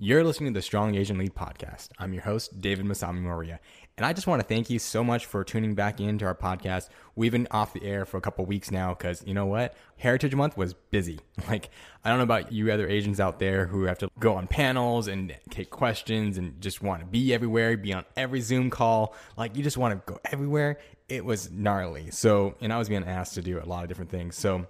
You're listening to the Strong Asian Lead podcast. I'm your host, David Masami Moria. And I just want to thank you so much for tuning back into our podcast. We've been off the air for a couple weeks now because you know what? Heritage Month was busy. Like, I don't know about you other Asians out there who have to go on panels and take questions and just want to be everywhere, be on every Zoom call. Like, you just want to go everywhere. It was gnarly. So, and I was being asked to do a lot of different things. So,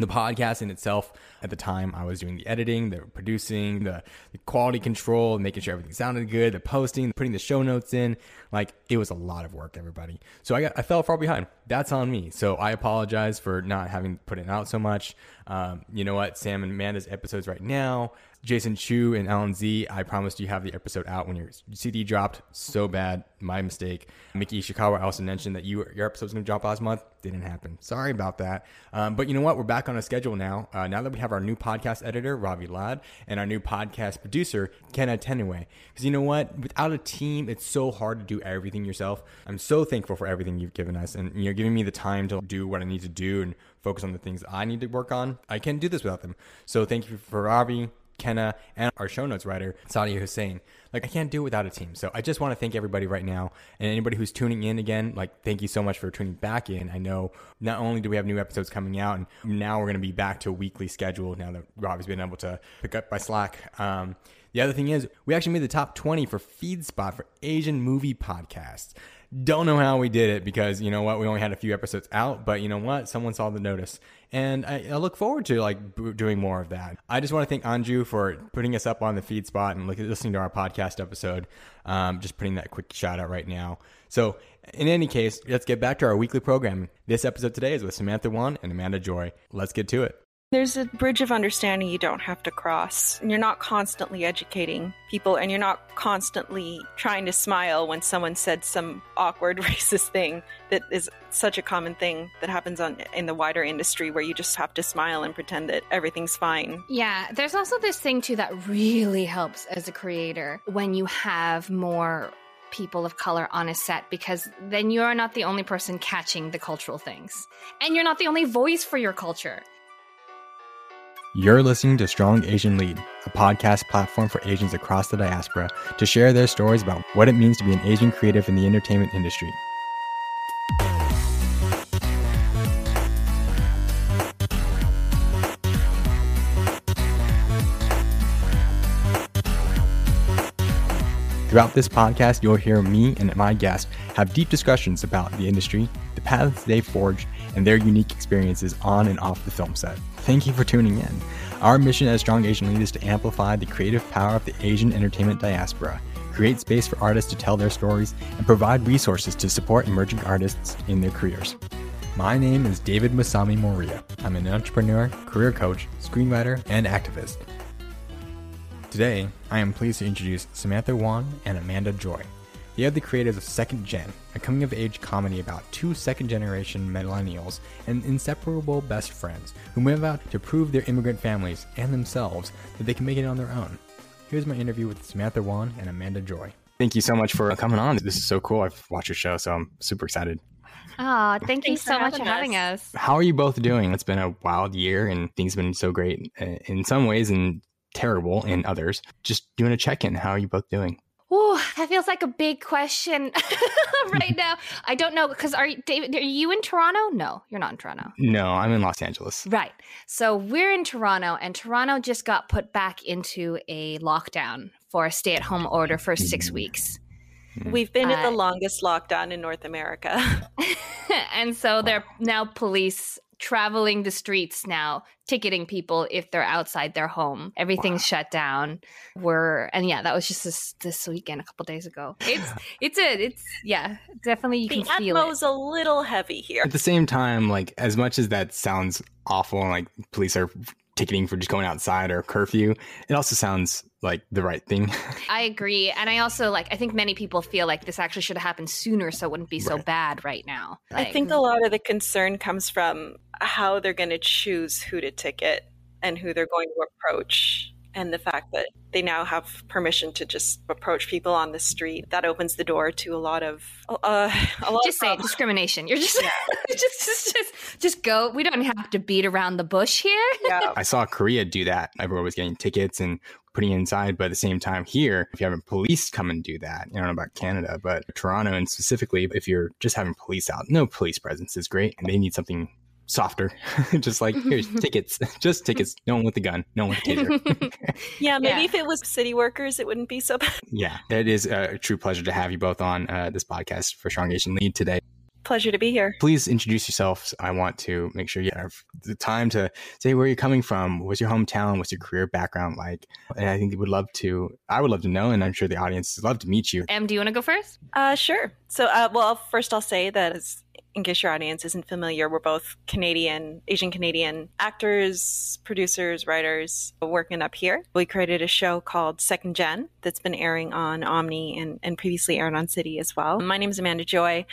the podcast in itself. At the time i was doing the editing the producing the, the, quality control making sure everything sounded good the posting putting the show notes in. Like it was a lot of work everybody. So i got i fell far behind. That's on me. So i apologize for not having put it out so much. Um, you know what? Sam and amanda's episodes right now Jason Chu and Alan Z, I promised you have the episode out when your CD dropped. So bad, my mistake. Mickey Ishikawa also mentioned that you your episode's gonna drop last month. Didn't happen. Sorry about that. Um, but you know what? We're back on a schedule now. Uh, now that we have our new podcast editor, Ravi Lad, and our new podcast producer, Kenna Tenue. Because you know what? Without a team, it's so hard to do everything yourself. I'm so thankful for everything you've given us, and you're giving me the time to do what I need to do and focus on the things I need to work on. I can't do this without them. So thank you for Ravi. Kenna, and our show notes writer, Sadia Hussein. Like, I can't do it without a team. So I just want to thank everybody right now. And anybody who's tuning in again, like, thank you so much for tuning back in. I know not only do we have new episodes coming out, and now we're going to be back to a weekly schedule now that Rob has been able to pick up by Slack. Um, the other thing is, we actually made the top 20 for FeedSpot for Asian movie podcasts. Don't know how we did it because you know what, we only had a few episodes out, but you know what, someone saw the notice, and I, I look forward to like b- doing more of that. I just want to thank Anju for putting us up on the FeedSpot and look, listening to our podcast episode. Um, just putting that quick shout out right now. So, in any case, let's get back to our weekly program. This episode today is with Samantha Wan and Amanda Joy. Let's get to it. There's a bridge of understanding you don't have to cross. And you're not constantly educating people, and you're not constantly trying to smile when someone said some awkward racist thing that is such a common thing that happens on in the wider industry where you just have to smile and pretend that everything's fine. Yeah, there's also this thing too that really helps as a creator when you have more people of color on a set because then you're not the only person catching the cultural things. And you're not the only voice for your culture. You're listening to Strong Asian Lead, a podcast platform for Asians across the diaspora to share their stories about what it means to be an Asian creative in the entertainment industry. Throughout this podcast, you'll hear me and my guests have deep discussions about the industry, the paths they've forged, and their unique experiences on and off the film set. Thank you for tuning in. Our mission as Strong Asian Lead is to amplify the creative power of the Asian entertainment diaspora, create space for artists to tell their stories, and provide resources to support emerging artists in their careers. My name is David Masami Moria. I'm an entrepreneur, career coach, screenwriter, and activist. Today, I am pleased to introduce Samantha Wan and Amanda Joy. They are the creators of Second Gen, a coming of age comedy about two second generation millennials and inseparable best friends who move out to prove their immigrant families and themselves that they can make it on their own. Here's my interview with Samantha Wan and Amanda Joy. Thank you so much for coming on. This is so cool. I've watched your show, so I'm super excited. Oh, thank you so much for having us. How are you both doing? It's been a wild year and things have been so great uh, in some ways and terrible in others. Just doing a check in. How are you both doing? Oh, that feels like a big question right now. I don't know because are you, David? Are you in Toronto? No, you're not in Toronto. No, I'm in Los Angeles. Right. So we're in Toronto, and Toronto just got put back into a lockdown for a stay-at-home order for six mm. weeks. We've been uh, in the longest lockdown in North America, and so they're now police traveling the streets now, ticketing people if they're outside their home. Everything's wow. shut down. We're and yeah, that was just this this weekend, a couple days ago. It's it's a it's yeah, definitely you the can feel it. a little heavy here. At the same time, like as much as that sounds awful, and like police are ticketing for just going outside or curfew, it also sounds like the right thing. I agree. And I also like I think many people feel like this actually should have happened sooner so it wouldn't be so right. bad right now. Like, I think a lot of the concern comes from how they're going to choose who to ticket and who they're going to approach and the fact that they now have permission to just approach people on the street that opens the door to a lot of uh, a lot just of say it, discrimination. You're just, just, just, just, just go. We don't have to beat around the bush here. yeah. I saw Korea do that. Everyone was getting tickets and putting inside, but at the same time here, if you have a police come and do that, I don't know about Canada, but Toronto and specifically, if you're just having police out, no police presence is great, and they need something softer. just like here's tickets, just tickets. No one with a gun, no one with a taser. yeah, maybe Yeah. if it was city workers, it wouldn't be so bad. yeah, it is a true pleasure to have you both on uh, this podcast for Strong Asian Lead today. Pleasure to be here. Please introduce yourselves. I want to make sure you have the time to say where you're coming from. What's your hometown? What's your career background like? And I think would love to. I would love to know, and I'm sure the audience would love to meet you. Em, do you want to go first? Uh, sure. So, uh, well, first I'll say that as in case your audience isn't familiar, we're both Canadian, Asian Canadian actors, producers, writers working up here. We created a show called Second Gen that's been airing on Omni and, and previously aired on City as well. My name is Amanda Joy.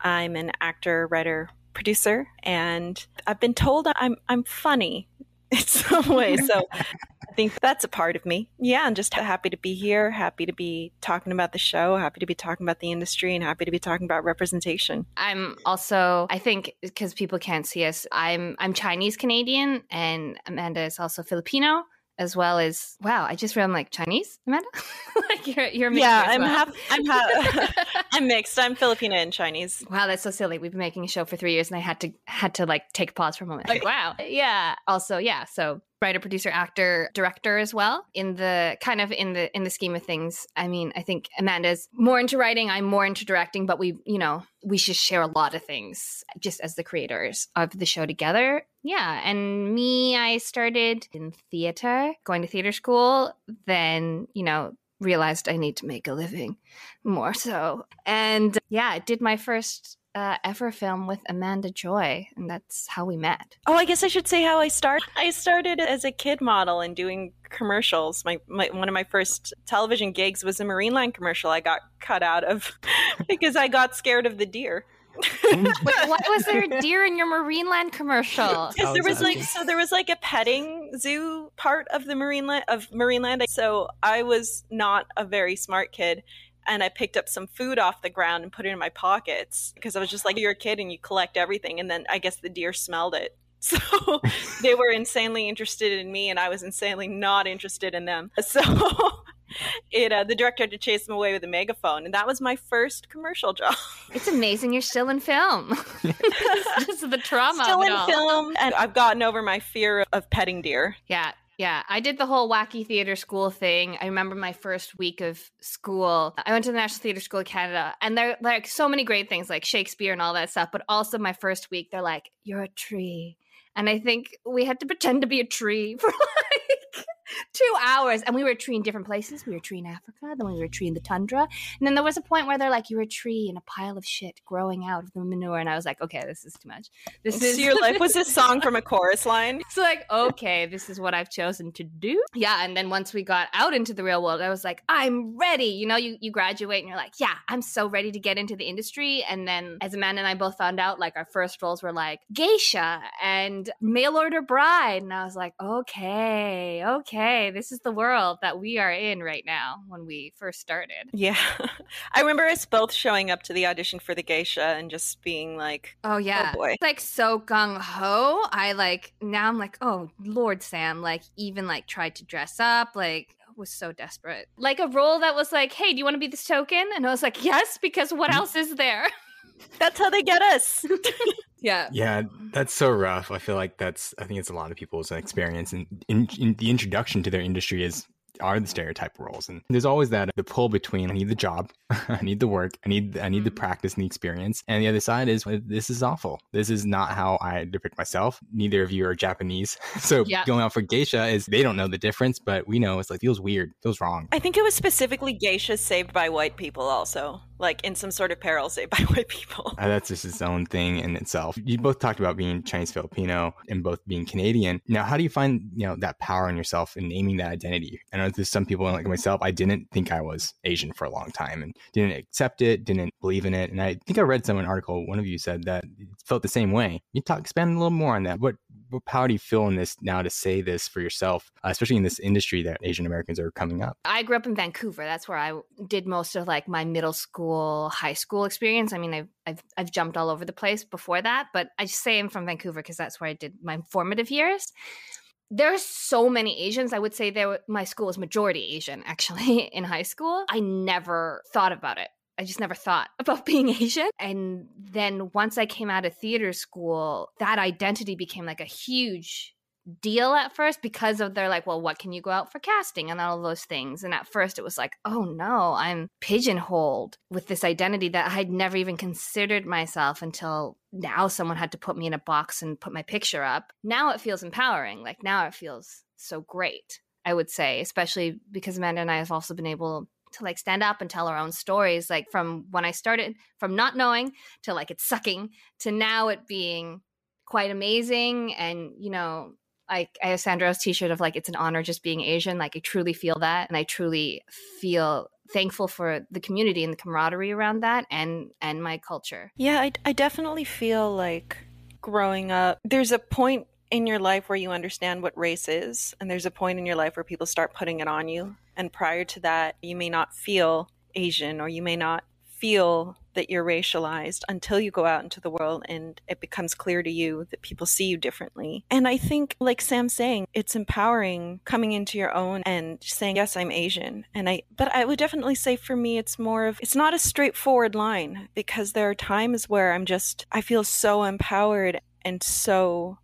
I'm an actor, writer, producer, and I've been told I'm I'm funny in some way. So I think that's a part of me. Yeah, I'm just happy to be here, happy to be talking about the show, happy to be talking about the industry, and happy to be talking about representation. I'm also, I think, because people can't see us, I'm I'm Chinese Canadian, and Amanda is also Filipino, as well as wow. I just read I'm like Chinese, Amanda. like you're you're mixed yeah, I'm well. half. I'm half. I'm mixed. I'm Filipino and Chinese. Wow, that's so silly. We've been making a show for three years, and I had to had to like take pause for a moment. Like, wow, yeah. Also, yeah. So, writer, producer, actor, director as well. In the kind of in the in the scheme of things, I mean, I think Amanda's more into writing. I'm more into directing, but we, you know, we should share a lot of things just as the creators of the show together. Yeah, and me, I started in theater, going to theater school. Then, you know, realized I need to make a living more so. And yeah, I did my first uh, ever film with Amanda Joy, and that's how we met. Oh, I guess I should say how I started. I started as a kid model and doing commercials. My, my one of my first television gigs was a Marineland commercial. I got cut out of because I got scared of the deer. Wait, why was there a deer in your Marineland commercial? Because there was like so there was like a petting zoo part of the Marineland of Marineland. So I was not a very smart kid. And I picked up some food off the ground and put it in my pockets because I was just like, you're a kid and you collect everything. And then I guess the deer smelled it. So they were insanely interested in me, and I was insanely not interested in them. So it uh, the director had to chase them away with a megaphone, and that was my first commercial job. It's amazing you're still in film. just the trauma Still of it in all. film, and I've gotten over my fear of petting deer. Yeah, yeah. I did the whole wacky theater school thing. I remember my first week of school. I went to the National Theater School of Canada, and they're like so many great things like Shakespeare and all that stuff. But also, my first week, they're like, "You're a tree," and I think we had to pretend to be a tree for like two hours. And we were a tree in different places. We were a tree in Africa, then we were a tree in the tundra, and then there was a point where they're like, "You're a tree in a pile of shit growing out of the manure," and I was like, "Okay, this is too much. This So is your life was a song from a chorus line. it's like, okay, this is what I've chosen to do. Yeah. And then once we got out into the real world, I was like, I'm ready. You know, you, you graduate and you're like, yeah, I'm so ready to get into the industry. And then as Amanda and I both found out, like our first roles were like geisha and mail order bride. And I was like, okay, okay, this is the world that we are in right now when we first started. Yeah. I remember us both showing up to the audition for the geisha and just being like, Oh, oh yeah. boy. Like so gung ho. I like now I'm like, oh Lord Sam, like even like tried to dress up, like was so desperate. Like a role that was like, hey, do you want to be this token? And I was like, yes, because what mm-hmm. else is there? that's how they get us. Yeah. Yeah, that's so rough. I feel like that's. I think it's a lot of people's experience, and in, in the introduction to their industry is are the stereotype roles, and there's always that the pull between I need the job, I need the work, I need I need the Mhm. practice and the experience, and the other side is this is awful. This is not how I depict myself. Neither of you are Japanese, so Yeah. going out for geisha is they don't know the difference, but we know it's like feels weird, feels wrong. I think it was specifically geishas saved by white people, also, like in some sort of peril saved by white people. Uh, that's just its own thing in itself. You both talked about being Chinese Filipino and both being Canadian. Now, how do you find you know that power in yourself in naming that identity? I know there's some people like myself. I didn't think I was Asian for a long time and didn't accept it, didn't believe in it. And I think I read some an article. One of you said that it felt the same way. You talk expand a little more on that. What how do you feel in this now to say this for yourself, uh, especially in this industry that Asian Americans are coming up? I grew up in Vancouver. That's where I did most of like my middle school, high school experience. I mean, I've I've, I've jumped all over the place before that, but I just say I'm from Vancouver because that's where I did my formative years there are so many Asians. I would say there my school was majority Asian actually in high school. I never thought about it. I just never thought about being Asian. And then once I came out of theater school, that identity became like a huge deal at first because of they're like, well, what can you go out for casting and all those things. And at first it was like, oh no, I'm pigeonholed with this identity that I'd never even considered myself until now someone had to put me in a box and put my picture up. Now it feels empowering. Like now it feels so great, I would say, especially because Amanda and I have also been able to like stand up and tell our own stories like from when i started from not knowing to like it's sucking to now it being quite amazing and you know like I have Sandro's t-shirt of like it's an honor just being Asian. Like I truly feel that, and I truly feel thankful for the community and the camaraderie around that, and and my culture. Yeah, I, I definitely feel like growing up. There's a point in your life where you understand what race is, and there's a point in your life where people start putting it on you. And prior to that, you may not feel Asian, or you may not feel that you're racialized until you go out into the world and it becomes clear to you that people see you differently. And I think, like Sam's saying, it's empowering coming into your own and saying, yes, I'm Asian. And I, but I would definitely say for me, it's more of, it's not a straightforward line because there are times where I'm just, I feel so empowered and so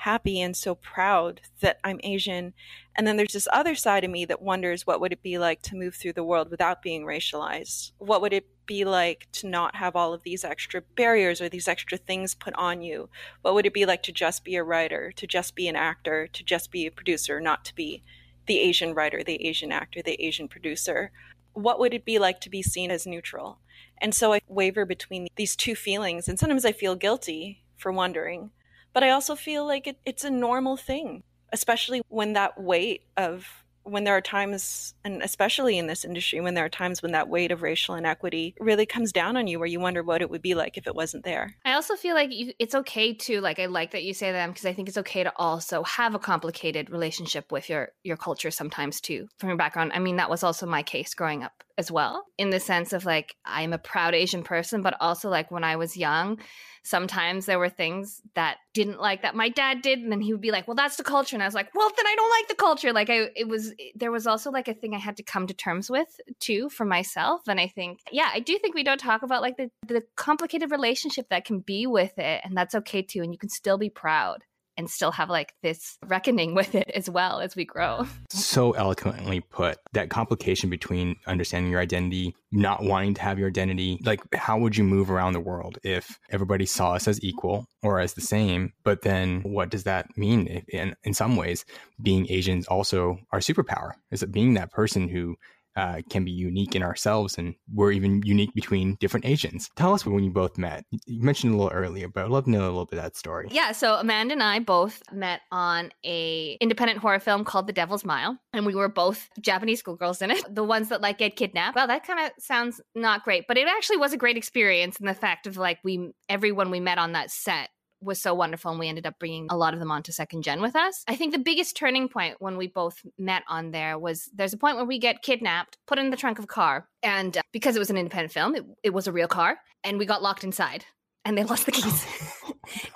happy and so proud that I'm Asian. And then there's this other side of me that wonders what would it be like to move through the world without being racialized? What would it be like to not have all of these extra barriers or these extra things put on you? What would it be like to just be a writer, to just be an actor, to just be a producer, not to be the Asian writer, the Asian actor, the Asian producer? What would it be like to be seen as neutral? And so I waver between these two feelings, and sometimes I feel guilty for wondering, but I also feel like it, it's a normal thing, especially when that weight of when there are times, and especially in this industry, when there are times when that weight of racial inequity really comes down on you, where you wonder what it would be like if it wasn't there. I also feel like you, it's okay to like. I like that you say that because I think it's okay to also have a complicated relationship with your your culture sometimes too, from your background. I mean, that was also my case growing up as well, in the sense of like I'm a proud Asian person, but also like when I was young sometimes there were things that didn't like that my dad did and then he would be like well that's the culture and i was like well then i don't like the culture. Like i it was there was also like a thing i had to come to terms with too for myself and i think yeah i do think we don't talk about like the the complicated relationship that can be with it and that's okay too and you can still be proud and still have like this reckoning with it as well as we grow. So eloquently put that complication between understanding your identity, not wanting to have your identity. Like, how would you move around the world if everybody saw us as equal or as the same? But then what does that mean? In, in some ways, being Asians also our superpower is it being that person who uh, can be unique in ourselves, and we're even unique between different Asians. Tell us when you both met. You mentioned a little earlier, but I'd love to know a little bit of that story. Yeah, so Amanda and I both met on a independent horror film called The Devil's Mile, and we were both Japanese schoolgirls in it. The ones that like get kidnapped. Well, that kind of sounds not great, but it actually was a great experience in the fact of like we everyone we met on that set was so wonderful and we ended up bringing a lot of them onto second gen with us. I think the biggest turning point when we both met on there was there's a point where we get kidnapped, put in the trunk of a car, and uh, because it was an independent film, it, it was a real car, and we got locked inside and they lost the keys.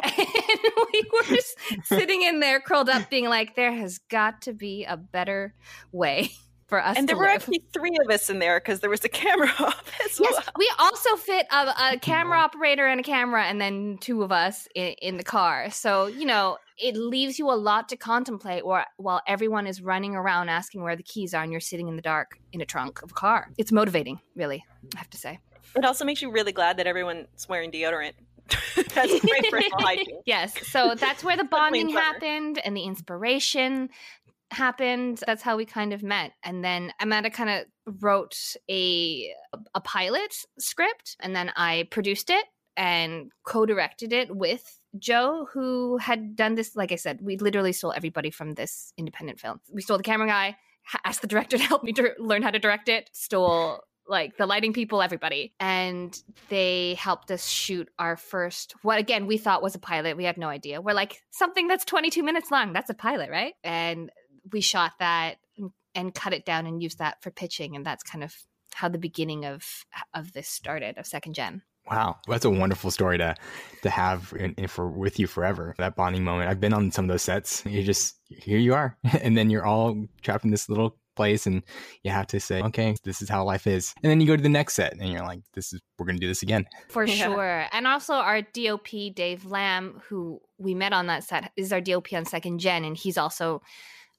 and we were just sitting in there curled up being like there has got to be a better way for us. And there were live. actually three of us in there because there was a camera op as yes, well. we also fit a, a, camera operator and a camera, and then two of us in, in, the car. So you know, it leaves you a lot to contemplate. While while everyone is running around asking where the keys are, and you're sitting in the dark in a trunk of a car. It's motivating, really. I have to say. It also makes you really glad that everyone's wearing deodorant. that's great for hygiene. yes, so that's where the bonding happened and the inspiration happened that's how we kind of met and then amanda kind of wrote a a pilot script and then i produced it and co-directed it with joe who had done this like i said we literally stole everybody from this independent film we stole the camera guy asked the director to help me learn how to direct it stole like the lighting people, everybody. And they helped us shoot our first, what again we thought was a pilot. We had no idea. We're like, something that's 22 minutes long, that's a pilot, right? And we shot that and cut it down and used that for pitching. And that's kind of how the beginning of of this started of second gen. Wow, that's a wonderful story to to have in, in for with you forever. That bonding moment. I've been on some of those sets. You just here you are, and then you're all trapped in this little place, and you have to say, okay, this is how life is. And then you go to the next set, and you're like, this is we're gonna do this again for yeah. sure. And also our DOP Dave Lamb, who we met on that set, is our DOP on Second Gen, and he's also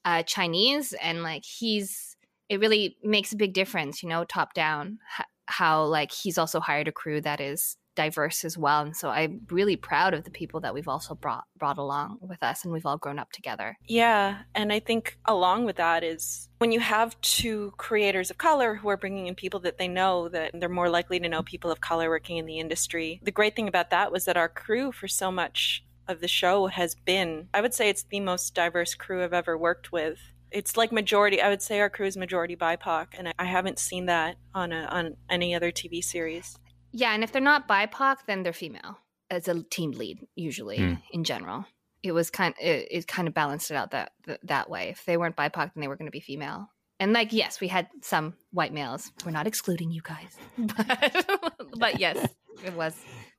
uh, Chinese, and like he's it really makes a big difference, you know, top down how like he's also hired a crew that is diverse as well and so i'm really proud of the people that we've also brought brought along with us and we've all grown up together. Yeah and i think along with that is when you have two creators of color who are bringing in people that they know that they're more likely to know people of color working in the industry the great thing about that was that our crew for so much of the show has been i would say it's the most diverse crew i've ever worked with. It's like majority i would say our crew is majority bipoc and i haven't seen that on a, on any other tv series. Yeah and if they're not bipoc then they're female as a team lead usually mm. in general. It was kind it, it kind of balanced it out that that way. If they weren't bipoc then they were going to be female. And like yes we had some white males. We're not excluding you guys. But, but yes it was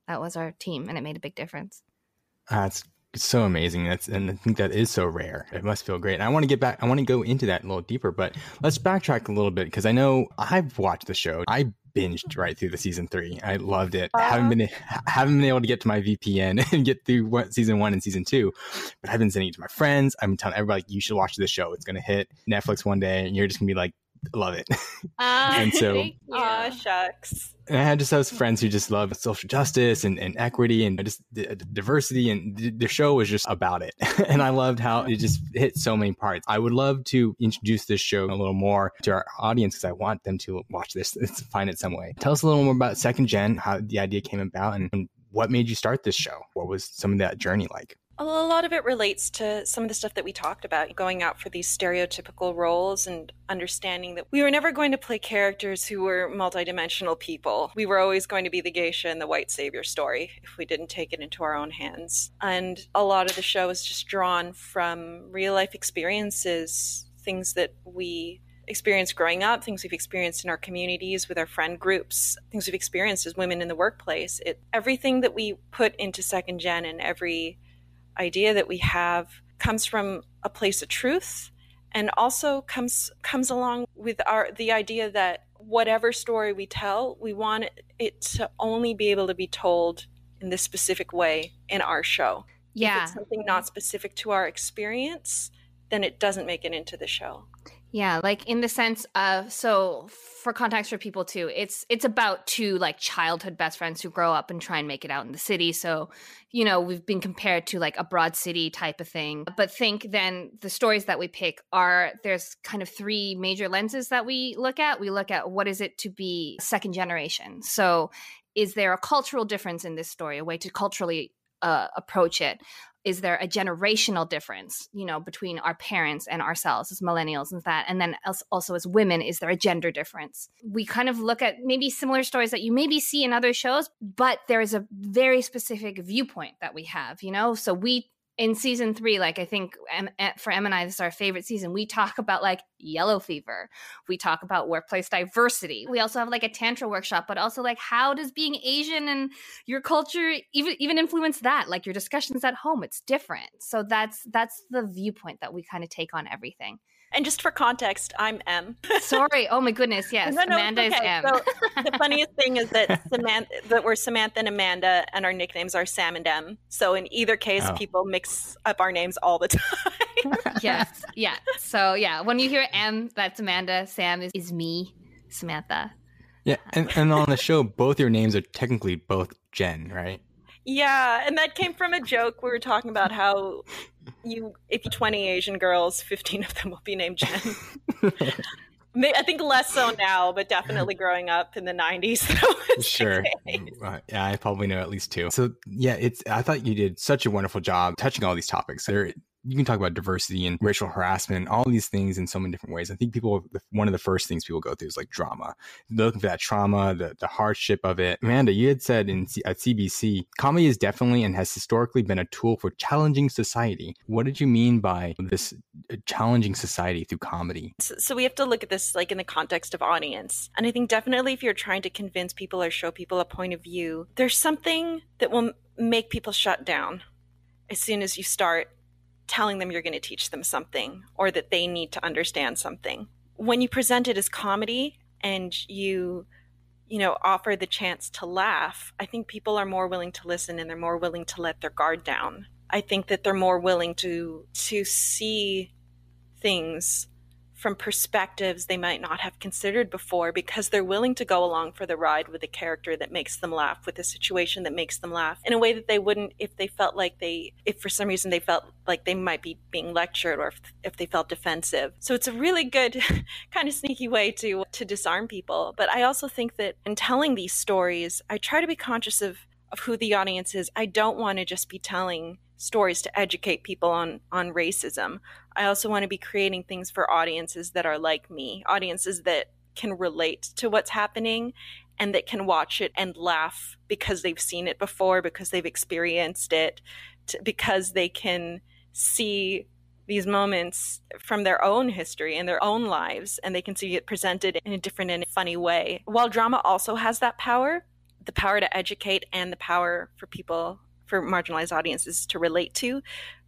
that was our team and it made a big difference that's it's so amazing. That's and I think that is so rare. It must feel great. And I want to get back. I want to go into that a little deeper, but let's backtrack a little bit because I know I've watched the show. I binged right through the season three. I loved it. Uh, haven't been haven't been able to get to my VPN and get through what, season one and season two, but I've been sending it to my friends. I've been telling everybody like, you should watch this show. It's gonna hit Netflix one day, and you're just gonna be like, love it. Uh, and so, aw, shucks. And I had just those friends who just love social justice and, and equity and just diversity. And the show was just about it. and I loved how it just hit so many parts. I would love to introduce this show a little more to our audience because I want them to watch this, find it some way. Tell us a little more about Second Gen, how the idea came about, and, and what made you start this show? What was some of that journey like? A lot of it relates to some of the stuff that we talked about, going out for these stereotypical roles and understanding that we were never going to play characters who were multidimensional people. We were always going to be the geisha and the white savior story if we didn't take it into our own hands. And a lot of the show is just drawn from real life experiences, things that we experienced growing up, things we've experienced in our communities with our friend groups, things we've experienced as women in the workplace. It everything that we put into second gen and every idea that we have comes from a place of truth and also comes comes along with our the idea that whatever story we tell we want it to only be able to be told in this specific way in our show. Yeah if it's something not specific to our experience then it doesn't make it into the show yeah, like in the sense of so for context for people too, it's it's about two like childhood best friends who grow up and try and make it out in the city. So, you know, we've been compared to like a broad city type of thing. But think then the stories that we pick are there's kind of three major lenses that we look at. We look at what is it to be second generation. So, is there a cultural difference in this story, a way to culturally uh, approach it is there a generational difference you know between our parents and ourselves as millennials and that? And then also as women is there a gender difference? We kind of look at maybe similar stories that you maybe see in other shows but there is a very specific viewpoint that we have you know? So we in season three, like I think for Em and I, this is our favorite season. We talk about like yellow fever. We talk about workplace diversity. We also have like a tantra workshop, but also like how does being Asian and your culture even even influence that? Like your discussions at home, it's different. So that's that's the viewpoint that we kind of take on everything. And just for context, I'm M. Sorry. Oh my goodness. Yes. No, no, Amanda okay. is M. so the funniest thing is that Samantha, that we're Samantha and Amanda, and our nicknames are Sam and M. So in either case, oh. people mix up our names all the time. yes. Yeah. So yeah, when you hear M, that's Amanda. Sam is, is me, Samantha. Yeah, and, and on the show, both your names are technically both Jen, right? Yeah, and that came from a joke. We were talking about how you, if you 20 Asian girls, 15 of them will be named Jen. I think less so now, but definitely growing up in the 90s. sure. Yeah, I probably know at least two. So, yeah, it's I thought you did such a wonderful job touching all these topics. They're you can talk about diversity and racial harassment, and all these things in so many different ways. I think people, one of the first things people go through is like drama. Looking for that trauma, the, the hardship of it. Amanda, you had said in at CBC, comedy is definitely and has historically been a tool for challenging society. What did you mean by this uh, challenging society through comedy? So, so we have to look at this like in the context of audience. And I think definitely if you're trying to convince people or show people a point of view, there's something that will make people shut down as soon as you start telling them you're going to teach them something or that they need to understand something. When you present it as comedy and you you know offer the chance to laugh, I think people are more willing to listen and they're more willing to let their guard down. I think that they're more willing to to see things from perspectives they might not have considered before because they're willing to go along for the ride with a character that makes them laugh, with a situation that makes them laugh in a way that they wouldn't if they felt like they, if for some reason they felt like they might be being lectured or if, if they felt defensive. So it's a really good kind of sneaky way to, to disarm people. But I also think that in telling these stories, I try to be conscious of, of who the audience is. I don't want to just be telling stories to educate people on on racism. I also want to be creating things for audiences that are like me, audiences that can relate to what's happening and that can watch it and laugh because they've seen it before, because they've experienced it, because they can see these moments from their own history and their own lives and they can see it presented in a different and funny way. While drama also has that power, the power to educate and the power for people for marginalized audiences to relate to.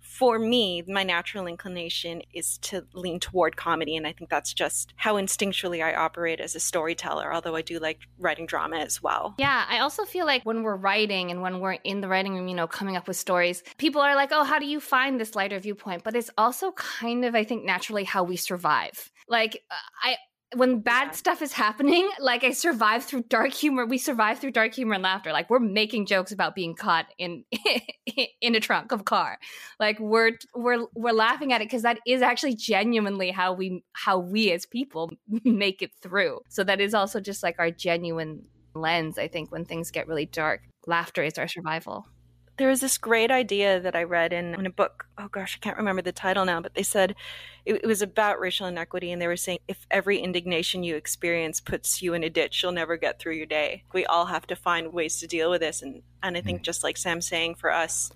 For me, my natural inclination is to lean toward comedy, and I think that's just how instinctually I operate as a storyteller, although I do like writing drama as well. Yeah, I also feel like when we're writing and when we're in the writing room, you know, coming up with stories, people are like, oh, how do you find this lighter viewpoint? But it's also kind of, I think, naturally how we survive. Like, uh, I, when bad yeah. stuff is happening, like I survive through dark humor. We survive through dark humor and laughter. Like we're making jokes about being caught in in a trunk of a car. Like we're we're we're laughing at it because that is actually genuinely how we how we as people make it through. So that is also just like our genuine lens. I think when things get really dark, laughter is our survival there was this great idea that I read in, in a book. Oh gosh, I can't remember the title now, but they said it, it, was about racial inequity, and they were saying if every indignation you experience puts you in a ditch, you'll never get through your day. We all have to find ways to deal with this, and and I think just like Sam's saying, for us,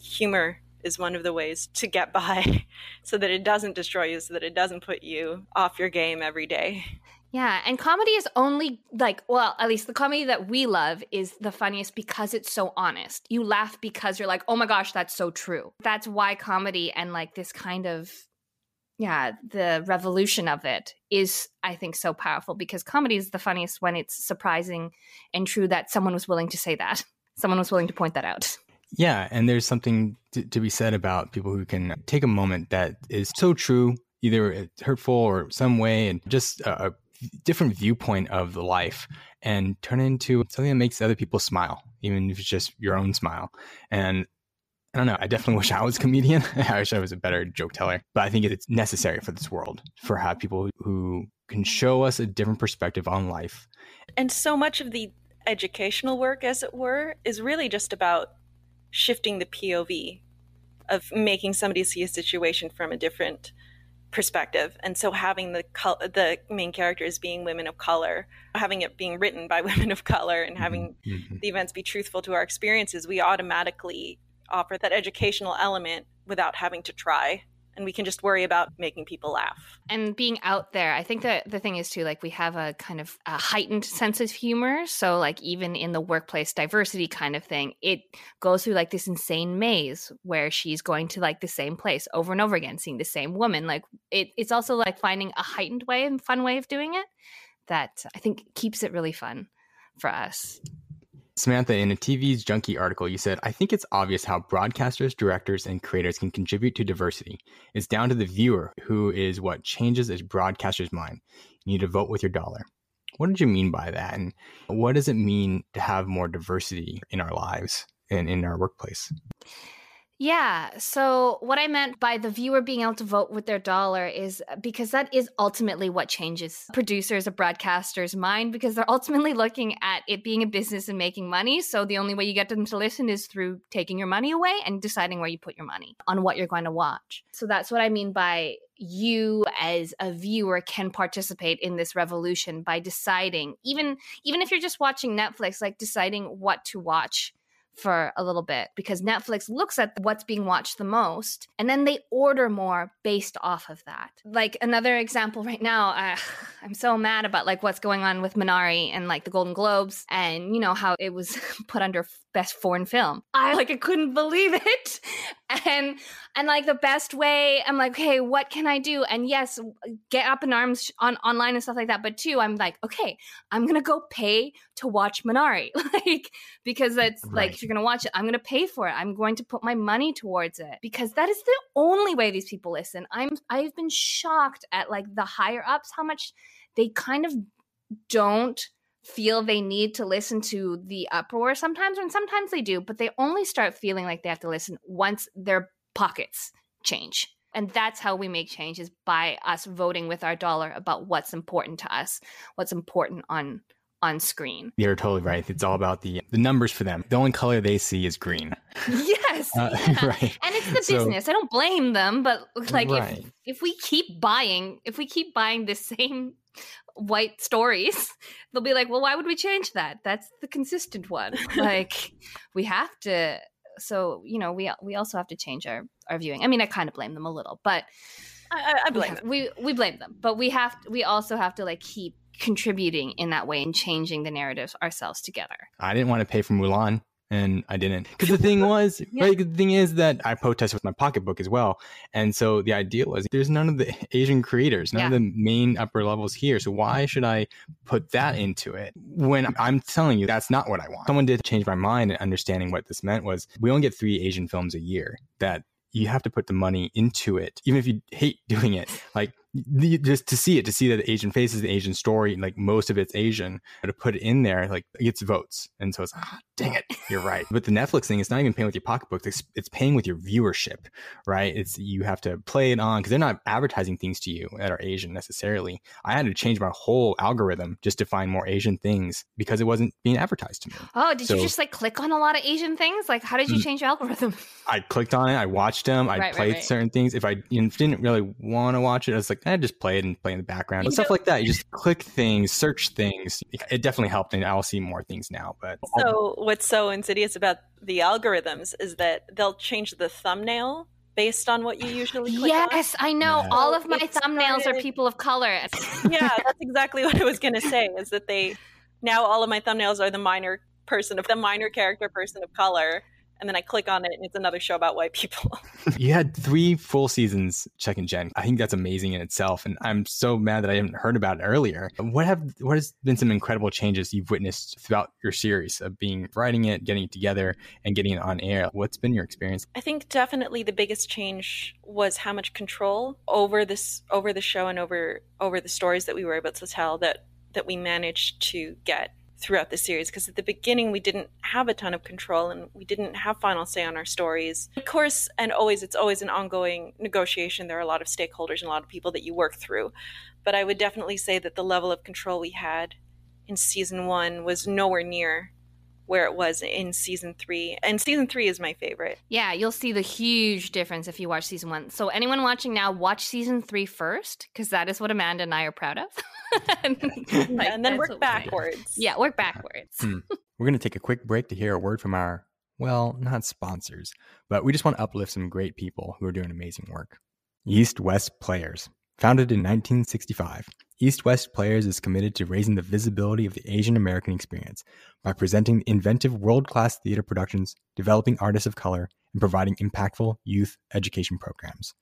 humor is one of the ways to get by, so that it doesn't destroy you, so that it doesn't put you off your game every day. Yeah, and comedy is only like, well, at least the comedy that we love is the funniest because it's so honest. You laugh because you're like, oh my gosh, that's so true. That's why comedy and like this kind of, yeah, the revolution of it is, I think, so powerful because comedy is the funniest when it's surprising and true that someone was willing to say that. Someone was willing to point that out. Yeah, and there's something to, to be said about people who can take a moment that is so true either hurtful or some way and just a, different viewpoint of the life and turn it into something that makes other people smile, even if it's just your own smile. And I don't know. I definitely wish I was a comedian. I wish I was a better joke teller. But I think it's necessary for this world for have people who can show us a different perspective on life. And so much of the educational work, as it were, is really just about shifting the POV of making somebody see a situation from a different perspective. And so having the the main characters being women of color having it being written by women of color and having mm-hmm. the events be truthful to our experiences we automatically offer that educational element without having to try and we can just worry about making people laugh. And being out there i think that the thing is too like we have a kind of a heightened sense of humor. So like even in the workplace diversity kind of thing it goes through like this insane maze where she's going to like the same place over and over again seeing the same woman. Like it, it's also like finding a heightened way and fun way of doing it that i think keeps it really fun for us Samantha, in a TV's Junkie article, you said, I think it's obvious how broadcasters, directors, and creators can contribute to diversity. It's down to the viewer, who is what changes a broadcaster's mind. You need to vote with your dollar. What did you mean by that? And what does it mean to have more diversity in our lives and in our workplace? Yeah. So, what I meant by the viewer being able to vote with their dollar is uh, because that is ultimately what changes producers or broadcasters' mind because they're ultimately looking at it being a business and making money. So, the only way you get them to listen is through taking your money away and deciding where you put your money on what you're going to watch. So, that's what I mean by you as a viewer can participate in this revolution by deciding even even if you're just watching Netflix like deciding what to watch for a little bit because Netflix looks at what's being watched the most and then they order more based off of that. Like another example right now, uh, I'm so mad about like what's going on with Minari and like the Golden Globes and you know how it was put under best foreign film. I like I couldn't believe it. And and like the best way I'm like, "Okay, what can I do?" And yes, get up in arms on online and stuff like that, but two, I'm like, "Okay, I'm going to go pay to watch Minari." like because that's right. like if you're going to watch it, I'm going to pay for it. I'm going to put my money towards it because that is the only way these people listen. I'm I've been shocked at like the higher ups how much they kind of don't feel they need to listen to the uproar sometimes and sometimes they do but they only start feeling like they have to listen once their pockets change. And that's how we make changes by us voting with our dollar about what's important to us what's important on on screen. You're totally right. It's all about the the numbers for them. The only color they see is green. Yes uh, yeah. right. And it's the so, business. I don't blame them but like right. if if we keep buying if we keep buying the same white stories, they'll be like, well, why would we change that? That's the consistent one. like we have to. So you know, we we also have to change our our viewing. I mean, I kind of blame them a little, but I, I blame we, have, we we blame them, but we have to, we also have to like keep contributing in that way and changing the narratives ourselves together. I didn't want to pay for Mulan and I didn't. Because the thing was, yeah. right? The thing is that I protested with my pocketbook as well, and so the idea was there's none of the Asian creators, none yeah. of the main upper levels here. So why should I put that into it when I'm telling you that's not what I want? Someone did change my mind and understanding what this meant was we only get three Asian films a year that you have to put the money into it, even if you hate doing it. Like just to see it, to see that the Asian face is the Asian story, and like most of it's Asian, to put it in there, like it gets votes. And so it's, ah, dang it, you're right. But the Netflix thing, it's not even paying with your pocketbook. It's, it's paying with your viewership, right? It's, you have to play it on because they're not advertising things to you that are Asian necessarily. I had to change my whole algorithm just to find more Asian things because it wasn't being advertised to me. Oh, did so, you just like click on a lot of Asian things? Like, how did you mm. change your algorithm? I clicked on it. I watched them. I right, played right, right. certain things. If I didn't really want to watch it, I was like, I eh, just play it and play in the background and stuff like that. You just click things, search things. It definitely helped, and I'll see more things now. But so, what's so insidious about the algorithms is that they'll change the thumbnail based on what you usually click yes on. i know yeah. all of my it thumbnails started... are people of color yeah that's exactly what i was going to say is that they now all of my thumbnails are the minor person of the minor character person of color and then I click on it and it's another show about white people. you had three full seasons, Second Gen. I think that's amazing in itself, and I'm so mad that I haven't heard about it earlier. What have what has been some incredible changes you've witnessed throughout your series of being writing it, getting it together, and getting it on air? What's been your experience? I think definitely the biggest change was how much control over this over the show and over over the stories that we were able to tell that that we managed to get throughout the series because at the beginning we didn't have a ton of control and we didn't have final say on our stories. Of course, and always it's always an ongoing negotiation. There are a lot of stakeholders and a lot of people that you work through. But I would definitely say that the level of control we had in season 1 was nowhere near where it was in season three. And season three is my favorite. Yeah, you'll see the huge difference if you watch season one. So, anyone watching now, watch season three first, because that is what Amanda and I are proud of. and, like, and then work backwards. Yeah, work backwards. Hmm. We're going to take a quick break to hear a word from our, well, not sponsors, but we just want to uplift some great people who are doing amazing work. East West Players. Founded in 1965, East West Players is committed to raising the visibility of the Asian American experience by presenting inventive world class theater productions, developing artists of color, and providing impactful youth education programs.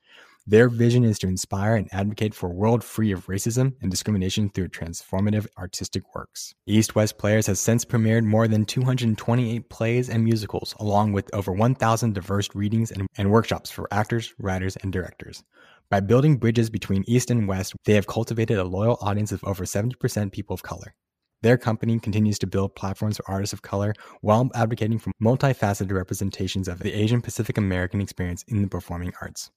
Their vision is to inspire and advocate for a world free of racism and discrimination through transformative artistic works. East West Players has since premiered more than 228 plays and musicals, along with over 1,000 diverse readings and, and workshops for actors, writers, and directors. By building bridges between East and West, they have cultivated a loyal audience of over 70% people of color. Their company continues to build platforms for artists of color while advocating for multifaceted representations of the Asian Pacific American experience in the performing arts.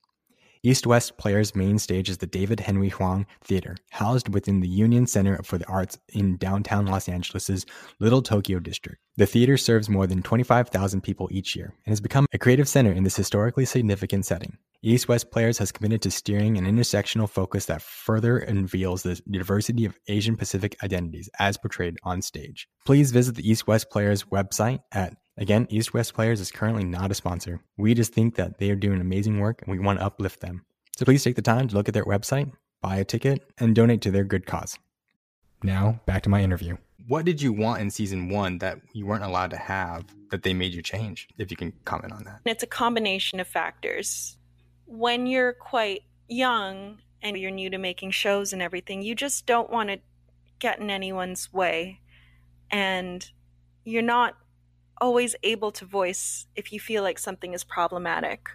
East West Players' main stage is the David Henry Hwang Theater, housed within the Union Center for the Arts in downtown Los Angeles' Little Tokyo district. The theater serves more than 25,000 people each year and has become a creative center in this historically significant setting. East West Players has committed to steering an intersectional focus that further unveils the diversity of Asian Pacific identities as portrayed on stage. Please visit the East West Players website at Again, East West Players is currently not a sponsor. We just think that they are doing amazing work and we want to uplift them. So please take the time to look at their website, buy a ticket, and donate to their good cause. Now, back to my interview. What did you want in season one that you weren't allowed to have that they made you change? If you can comment on that. It's a combination of factors. When you're quite young and you're new to making shows and everything, you just don't want to get in anyone's way. And you're not always able to voice if you feel like something is problematic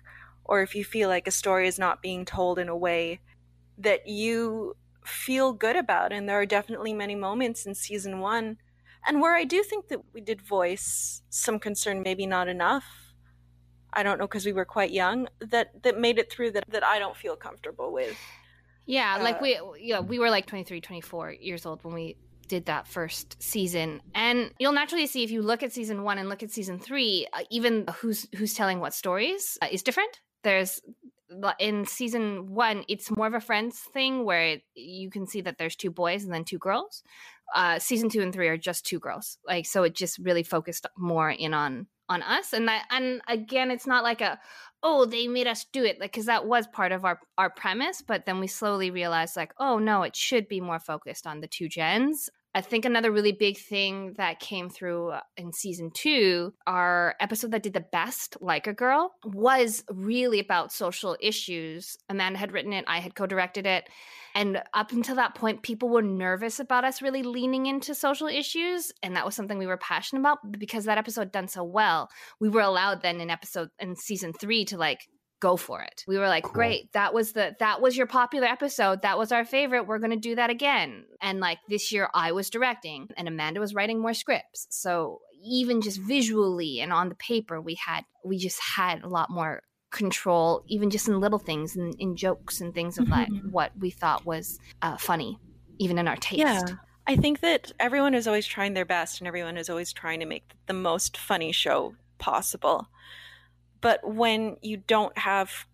or if you feel like a story is not being told in a way that you feel good about. And there are definitely many moments in season one and where I do think that we did voice some concern, maybe not enough. I don't know because we were quite young that that made it through that that I don't feel comfortable with. Yeah, like uh, we yeah, we were like 23, 24 years old when we did that first season. And you'll naturally see if you look at season one and look at season three uh, even who's who's telling what stories uh, is different. There's in season one it's more of a friends thing where you can see that there's two boys and then two girls. Uh season two and three are just two girls. Like so it just really focused more in on on us and that and again it's not like a oh they made us do it like because that was part of our our premise but then we slowly realized like oh no it should be more focused on the two gens I think another really big thing that came through uh, in season two, our episode that did the best, Like a Girl, was really about social issues. Amanda had written it, I had co directed it. And up until that point, people were nervous about us really leaning into social issues. And that was something we were passionate about because that episode done so well. We were allowed then in episode in season three to like go for it. We were like, cool. great, that was the that was your popular episode. That was our favorite. We're going to do that again. And like this year I was directing and Amanda was writing more scripts. So even just visually and on the paper we had we just had a lot more control even just in little things and in, jokes and things of like mm-hmm. what we thought was uh, funny even in our taste yeah i think that everyone is always trying their best and everyone is always trying to make the most funny show possible but when you don't have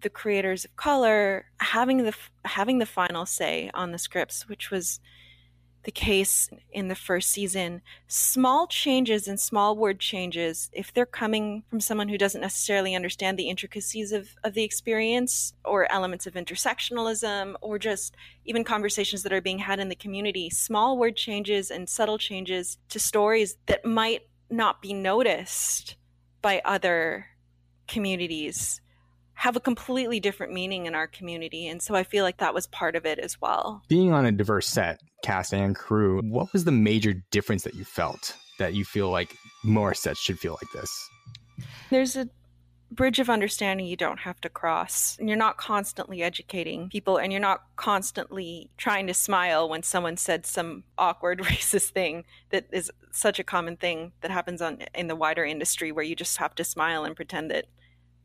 the creators of color having the having the final say on the scripts which was the case in the first season, small changes and small word changes, if they're coming from someone who doesn't necessarily understand the intricacies of, of the experience or elements of intersectionalism or just even conversations that are being had in the community, small word changes and subtle changes to stories that might not be noticed by other communities have a completely different meaning in our community. And so I feel like that was part of it as well. Being on a diverse set, cast and crew, what was the major difference that you felt that you feel like more sets should feel like this? There's a bridge of understanding you don't have to cross. And you're not constantly educating people and you're not constantly trying to smile when someone said some awkward racist thing that is such a common thing that happens on in the wider industry where you just have to smile and pretend that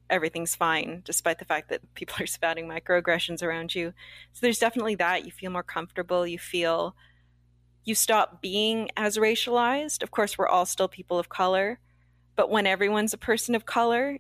everything's fine, despite the fact that people are spouting microaggressions around you. So there's definitely that. You feel more comfortable. You feel you stop being as racialized. Of course, we're all still people of color, but when everyone's a person of color,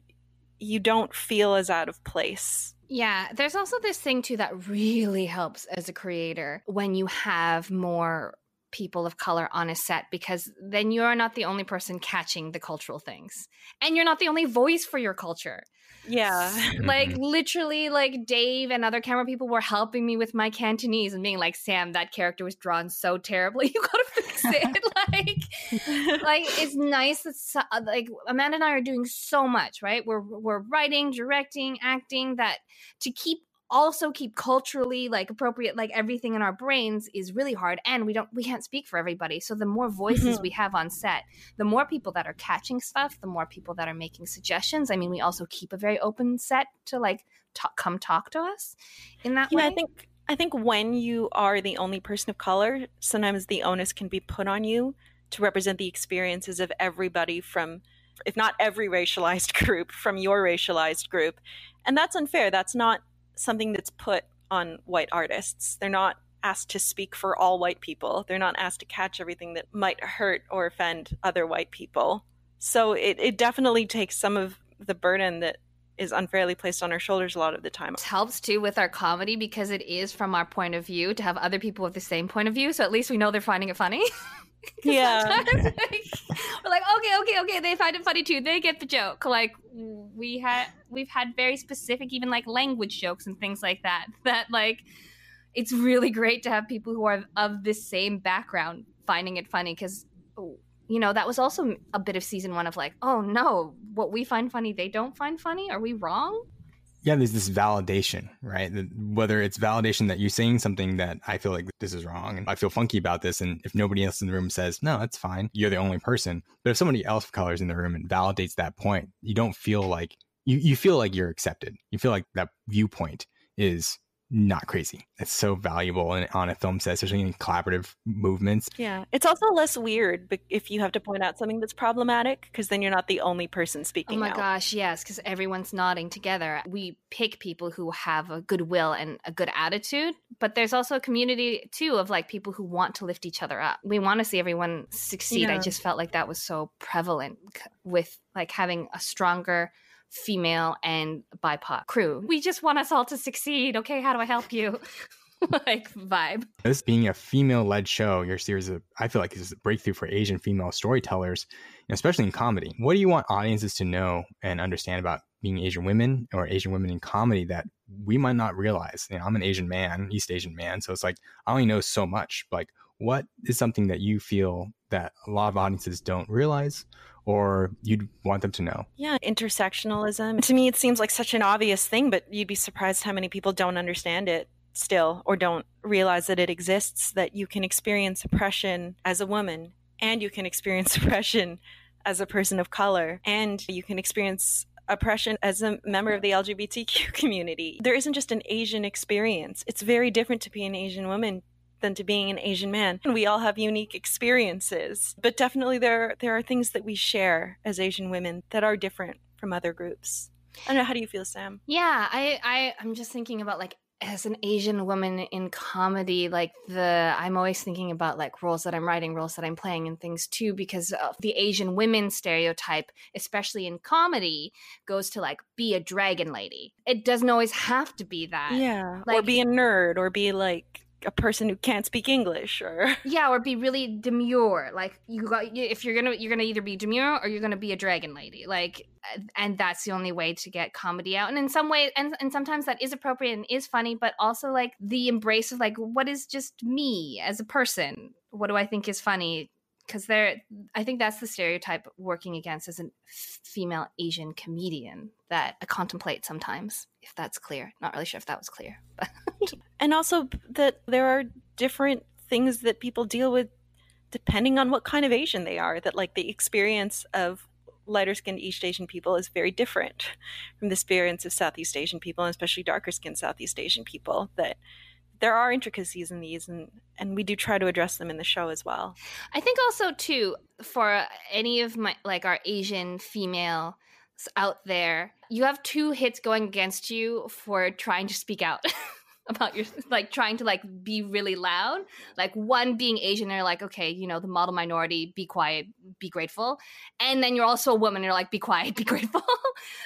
you don't feel as out of place. Yeah, there's also this thing too that really helps as a creator when you have more people of color on a set because then you're not the only person catching the cultural things and you're not the only voice for your culture yeah like mm-hmm. literally like dave and other camera people were helping me with my cantonese and being like sam that character was drawn so terribly you gotta fix it like like it's nice that like amanda and i are doing so much right? We're we're writing directing acting that to keep also keep culturally like appropriate like everything in our brains is really hard and we don't we can't speak for everybody. So the more voices mm-hmm. we have on set the more people that are catching stuff the more people that are making suggestions. I mean we also keep a very open set to like talk, come talk to us in that yeah, way. i think I think when you are the only person of color, sometimes the onus can be put on you to represent the experiences of everybody from, if not every racialized group, from your racialized group. And that's unfair. That's not something that's put on white artists. They're not asked to speak for all white people. They're not asked to catch everything that might hurt or offend other white people. So it, it definitely takes some of the burden that is unfairly placed on our shoulders a lot of the time. It helps too with our comedy because it is from our point of view to have other people with the same point of view. So at least we know they're finding it funny. yeah. like, we're like, okay, okay, okay, they find it funny too. They get the joke. Like we had we've had very specific even like language jokes and things like that. That like it's really great to have people who are of the same background finding it funny because oh, you know that was also a bit of season one of like oh no what we find funny they don't find funny? Are we wrong? Yeah there's this validation right? Whether it's validation that you're saying something that i feel like this is wrong and i feel funky about this and if nobody else in the room says no that's fine. You're the only person. But if somebody else of color is in the room and validates that point you don't feel like you, you feel like you're accepted. You feel like that viewpoint is not crazy. It's so valuable and on a film set, especially in collaborative movements. Yeah. It's also less weird if you have to point out something that's problematic because then you're not the only person speaking. Oh my out. gosh, yes, because everyone's nodding together. We pick people who have a goodwill and a good attitude, but there's also a community too of like people who want to lift each other up. We want to see everyone succeed. Yeah. I just felt like that was so prevalent with like having a stronger female and BIPOC crew. We just want us all to succeed. Okay, how do I help you? like vibe. This being a female led show, your series of, I feel like is a breakthrough for Asian female storytellers, especially in comedy. What do you want audiences to know and understand about being Asian women or Asian women in comedy that we might not realize? You know, I'm an Asian man, East Asian man, so it's like I only know so much. Like, what is something that you feel that a lot of audiences don't realize or you'd want them to know? Yeah, intersectionalism. To me, it seems like such an obvious thing, but you'd be surprised how many people don't understand it still or don't realize that it exists, that you can experience oppression as a woman and you can experience oppression as a person of color and you can experience oppression as a member of the LGBTQ community. There isn't just an Asian experience. It's very different to be an Asian woman than to being an Asian man. And we all have unique experiences, but definitely there there are things that we share as Asian women that are different from other groups. I don't know. How do you feel, Sam? Yeah, I, I I'm just thinking about like as an Asian woman in comedy, like the I'm always thinking about like roles that I'm writing, roles that I'm playing, and things too, because of the Asian women stereotype, especially in comedy, goes to like be a dragon lady. It doesn't always have to be that. Yeah, like, or be a nerd, or be like a person who can't speak English or yeah, or be really demure. Like you got if you're gonna you're gonna either be demure or you're gonna be a dragon lady. Like and that's the only way to get comedy out. And in some way, and and sometimes that is appropriate and is funny, but also like the embrace of like what is just me as a person. What do I think is funny? because there i think that's the stereotype working against as a female asian comedian that i contemplate sometimes if that's clear. Not really sure if that was clear and also that there are different things that people deal with depending on what kind of asian they are that like the experience of lighter skinned east asian people is very different from the experience of southeast asian people and especially darker skinned southeast asian people that there are intricacies in these and and we do try to address them in the show as well. I think also too for any of my like our asian female out there. You have two hits going against you for trying to speak out about your like trying to like be really loud. Like one being asian they're like okay you know the model minority be quiet be grateful. And then you're also a woman you're like be quiet be grateful.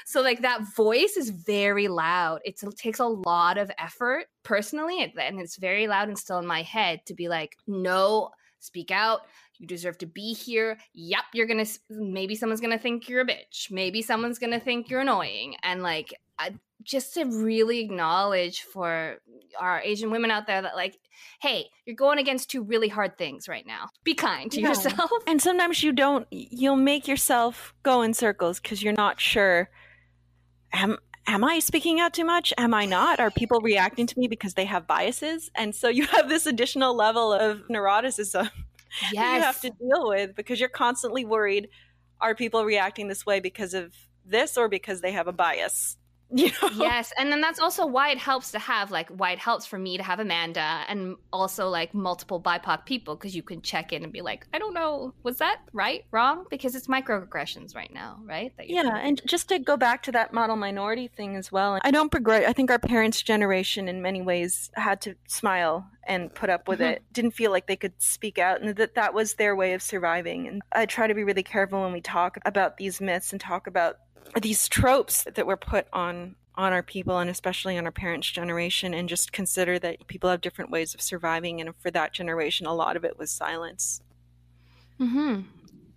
So like that voice is very loud. It's, it takes a lot of effort personally and it's very loud and still in my head to be like no speak out you deserve to be here. Yep, you're gonna. Maybe someone's gonna think you're a bitch. Maybe someone's gonna think you're annoying. And like, I, just to really acknowledge for our Asian women out there that like, hey, you're going against two really hard things right now. Be kind to yeah. yourself. And sometimes you don't. You'll make yourself go in circles because you're not sure. Am am I speaking out too much? Am I not? Are people reacting to me because they have biases? And so you have this additional level of neuroticism yes. you have to deal with because you're constantly worried are people reacting this way because of this or because they have a bias? You know? Yes, and then that's also why it helps to have like why it helps for me to have Amanda and also like multiple BIPOC people because you can check in and be like, I don't know, was that right, wrong? Because it's microaggressions right now, right? That yeah, and just to go back to that model minority thing as well, I don't begrudge. I think our parents' generation, in many ways, had to smile and put up with mm-hmm. it. Didn't feel like they could speak out, and that that was their way of surviving. And I try to be really careful when we talk about these myths and talk about these tropes that were put on on our people and especially on our parents generation and just consider that people have different ways of surviving. And for that generation a lot of it was silence. Hmm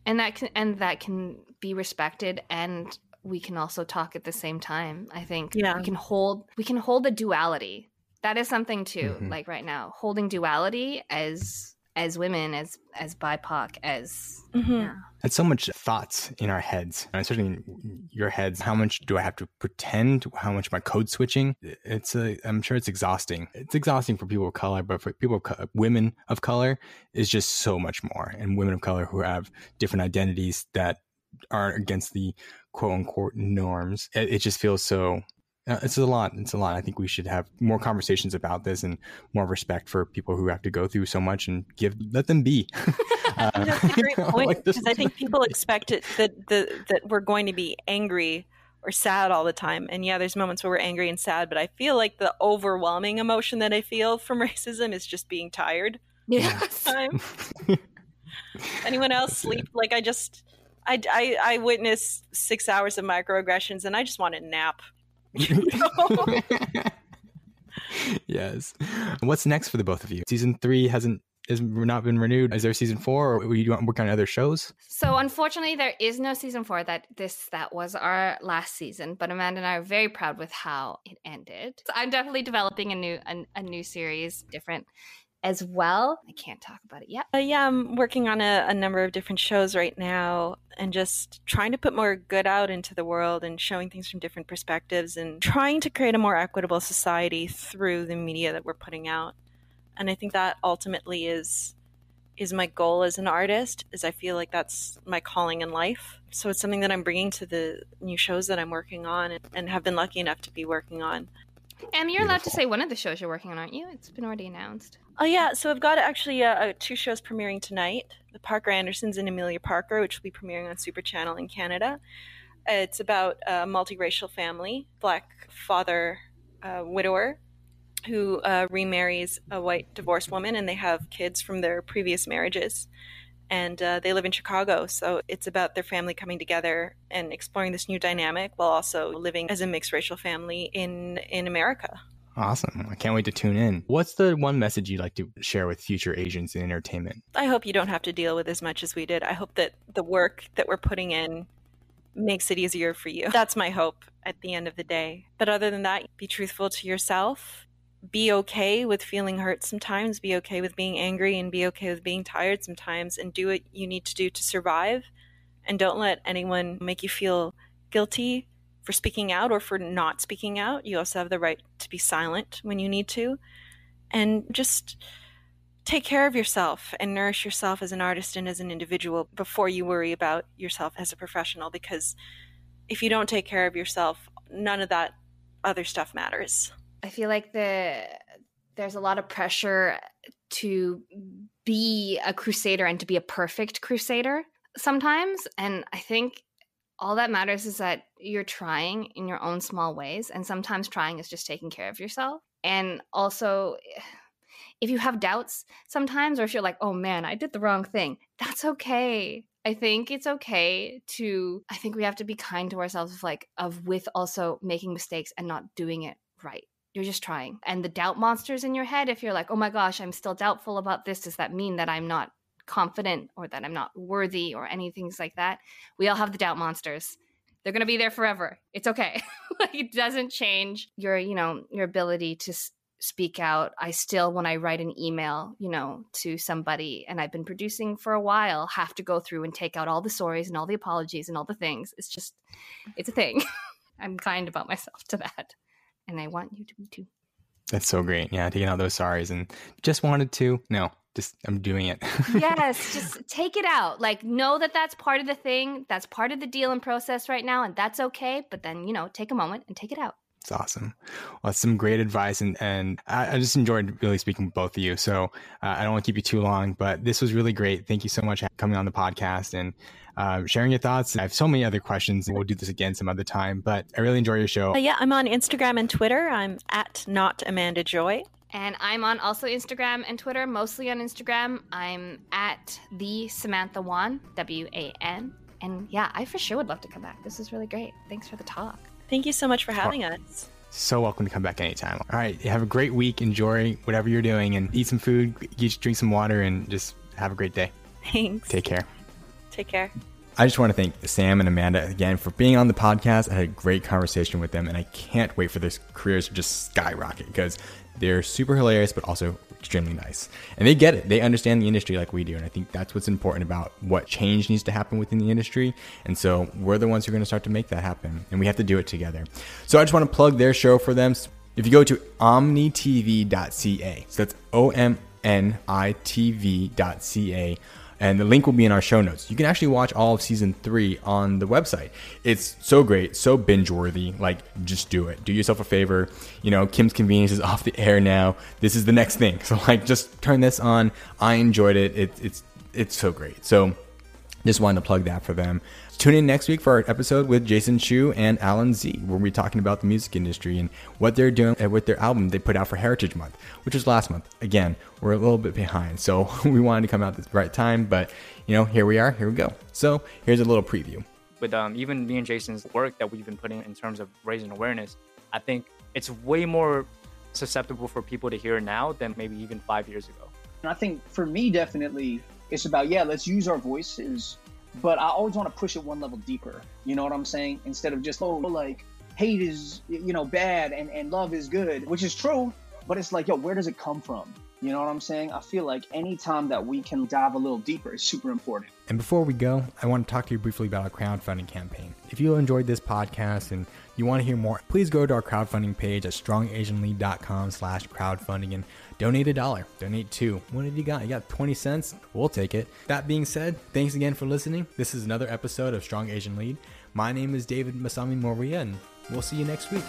and that can and that can be respected and we can also talk at the same time i think. Yeah. we can hold we can hold the duality. That is something too mm-hmm. like right now. Holding duality as as women, as as BIPOC, as mm-hmm. yeah. It's so much thoughts in our heads, especially in your heads. How much do I have to pretend? How much am I code switching? It's a. I'm sure it's exhausting. It's exhausting for people of color, but for people, of women of color, is just so much more. And women of color who have different identities that aren't against the quote unquote norms. It, it just feels so it's a lot. It's a lot. I think we should have more conversations about this and more respect for people who have to go through so much and give let them be. uh, That's a great point because like I think people expect it that the, that we're going to be angry or sad all the time. And yeah, there's moments where we're angry and sad, but I feel like the overwhelming emotion that I feel from racism is just being tired. Yeah. Time. Anyone else sleep? Like I just, I, I, I witness six hours of microaggressions and I just want to nap. yes. What's next for the both of you? Season three hasn't has not been renewed. Is there season four, or you want to work on other shows? So unfortunately, there is no season four. That this that was our last season. But Amanda and I are very proud with how it ended. So I'm definitely developing a new a, a new series, different as well. I can't talk about it yet. Uh, yeah, I'm working on a, a, number of different shows right now and just trying to put more good out into the world and showing things from different perspectives and trying to create a more equitable society through the media that we're putting out. And I think that ultimately is is my goal as an artist is I feel like that's my calling in life. So it's something that I'm bringing to the new shows that I'm working on and, and have been lucky enough to be working on. And you're Beautiful. allowed to say one of the shows you're working on, aren't you? It's been already announced. Oh yeah, so I've got actually uh, uh, two shows premiering tonight: the Parker Andersons and Amelia Parker, which will be premiering on Super Channel in Canada. It's about a multiracial family, black father, uh, widower, who uh, remarries a white divorced woman, and they have kids from their previous marriages. And uh, they live in Chicago, so it's about their family coming together and exploring this new dynamic while also living as a mixed racial family in in America. Awesome. I can't wait to tune in. What's the one message you'd like to share with future Asians in entertainment? I hope you don't have to deal with as much as we did. I hope that the work that we're putting in makes it easier for you. That's my hope at the end of the day. But other than that, be truthful to yourself. Be okay with feeling hurt sometimes. Be okay with being angry and be okay with being tired sometimes and do what you need to do to survive. And don't let anyone make you feel guilty for speaking out or for not speaking out. You also have the right to be silent when you need to. And just take care of yourself and nourish yourself as an artist and as an individual before you worry about yourself as a professional because if you don't take care of yourself, none of that other stuff matters. I feel like the there's a lot of pressure to be a crusader and to be a perfect crusader sometimes. And I think all that matters is that you're trying in your own small ways. And sometimes trying is just taking care of yourself. And also if you have doubts sometimes or if you're like oh man i did the wrong thing that's okay. I think it's okay to i think we have to be kind to ourselves of like of with also making mistakes and not doing it right you're just trying and the doubt monsters in your head if you're like oh my gosh i'm still doubtful about this does that mean that i'm not confident or that I'm not worthy or anything like that. We all have the doubt monsters. They're going to be there forever. It's okay. it doesn't change your, you know, your ability to s- speak out. I still when I write an email, you know, to somebody and I've been producing for a while, have to go through and take out all the stories and all the apologies and all the things. It's just it's a thing. I'm kind about myself to that. And I want you to be too. That's so great. Yeah, taking out those sorries and just wanted to. No, just I'm doing it. yes, just take it out. Like know that that's part of the thing. That's part of the deal and process right now, and that's okay. But then you know, take a moment and take it out. It's awesome. Well, that's some great advice, and and I, I just enjoyed really speaking with both of you. So uh, I don't want to keep you too long, but this was really great. Thank you so much for coming on the podcast and uh, sharing your thoughts. I have so many other questions, and we'll do this again some other time. But I really enjoy your show. Uh, yeah, I'm on Instagram and Twitter. I'm at not Amanda Joy. And I'm on also Instagram and Twitter, mostly on Instagram. I'm at the Samantha Wan, W A N. And yeah, I for sure would love to come back. This is really great. Thanks for the talk. Thank you so much for having us. So welcome to come back anytime. All right, have a great week. Enjoy whatever you're doing, and eat some food, drink some water, and just have a great day. Thanks. Take care. Take care. I just want to thank Sam and Amanda again for being on the podcast. I had a great conversation with them, and I can't wait for their careers to just skyrocket because they're super hilarious, but also extremely nice. And they get it. They understand the industry like we do. And I think that's what's important about what change needs to happen within the industry. And so we're the ones who are going to start to make that happen. And we have to do it together. So I just want to plug their show for them. If you go to omnitv.ca, so that's O M N I T V.ca and the link will be in our show notes. You can actually watch all of season three on the website. It's so great, so binge worthy. Like, just do it. Do yourself a favor. You know, Kim's Convenience is off the air now. This is the next thing. So, like, just turn this on. I enjoyed it. it it's it's so great. So, just wanted to plug that for them. Tune in next week for our episode with Jason Chu and Alan Z, where we're talking about the music industry and what they're doing with their album they put out for Heritage Month, which was last month. Again, we're a little bit behind, so we wanted to come out at the right time, but you know, here we are, here we go. So here's a little preview. With um, even me and Jason's work that we've been putting in terms of raising awareness, I think it's way more susceptible for people to hear now than maybe even five years ago. And I think for me, definitely, it's about, yeah, let's use our voices but I always want to push it one level deeper. You know what I'm saying? Instead of just, oh, like hate is, you know, bad and, and love is good, which is true. But it's like, yo, where does it come from? You know what I'm saying? I feel like anytime that we can dive a little deeper is super important. And before we go, I want to talk to you briefly about our crowdfunding campaign. If you enjoyed this podcast and you want to hear more, please go to our crowdfunding page at strongasianlead.com slash crowdfunding and donate a dollar, donate two. What have you got? You got 20 cents? We'll take it. That being said, thanks again for listening. This is another episode of Strong Asian Lead. My name is David Masami Moria, and we'll see you next week.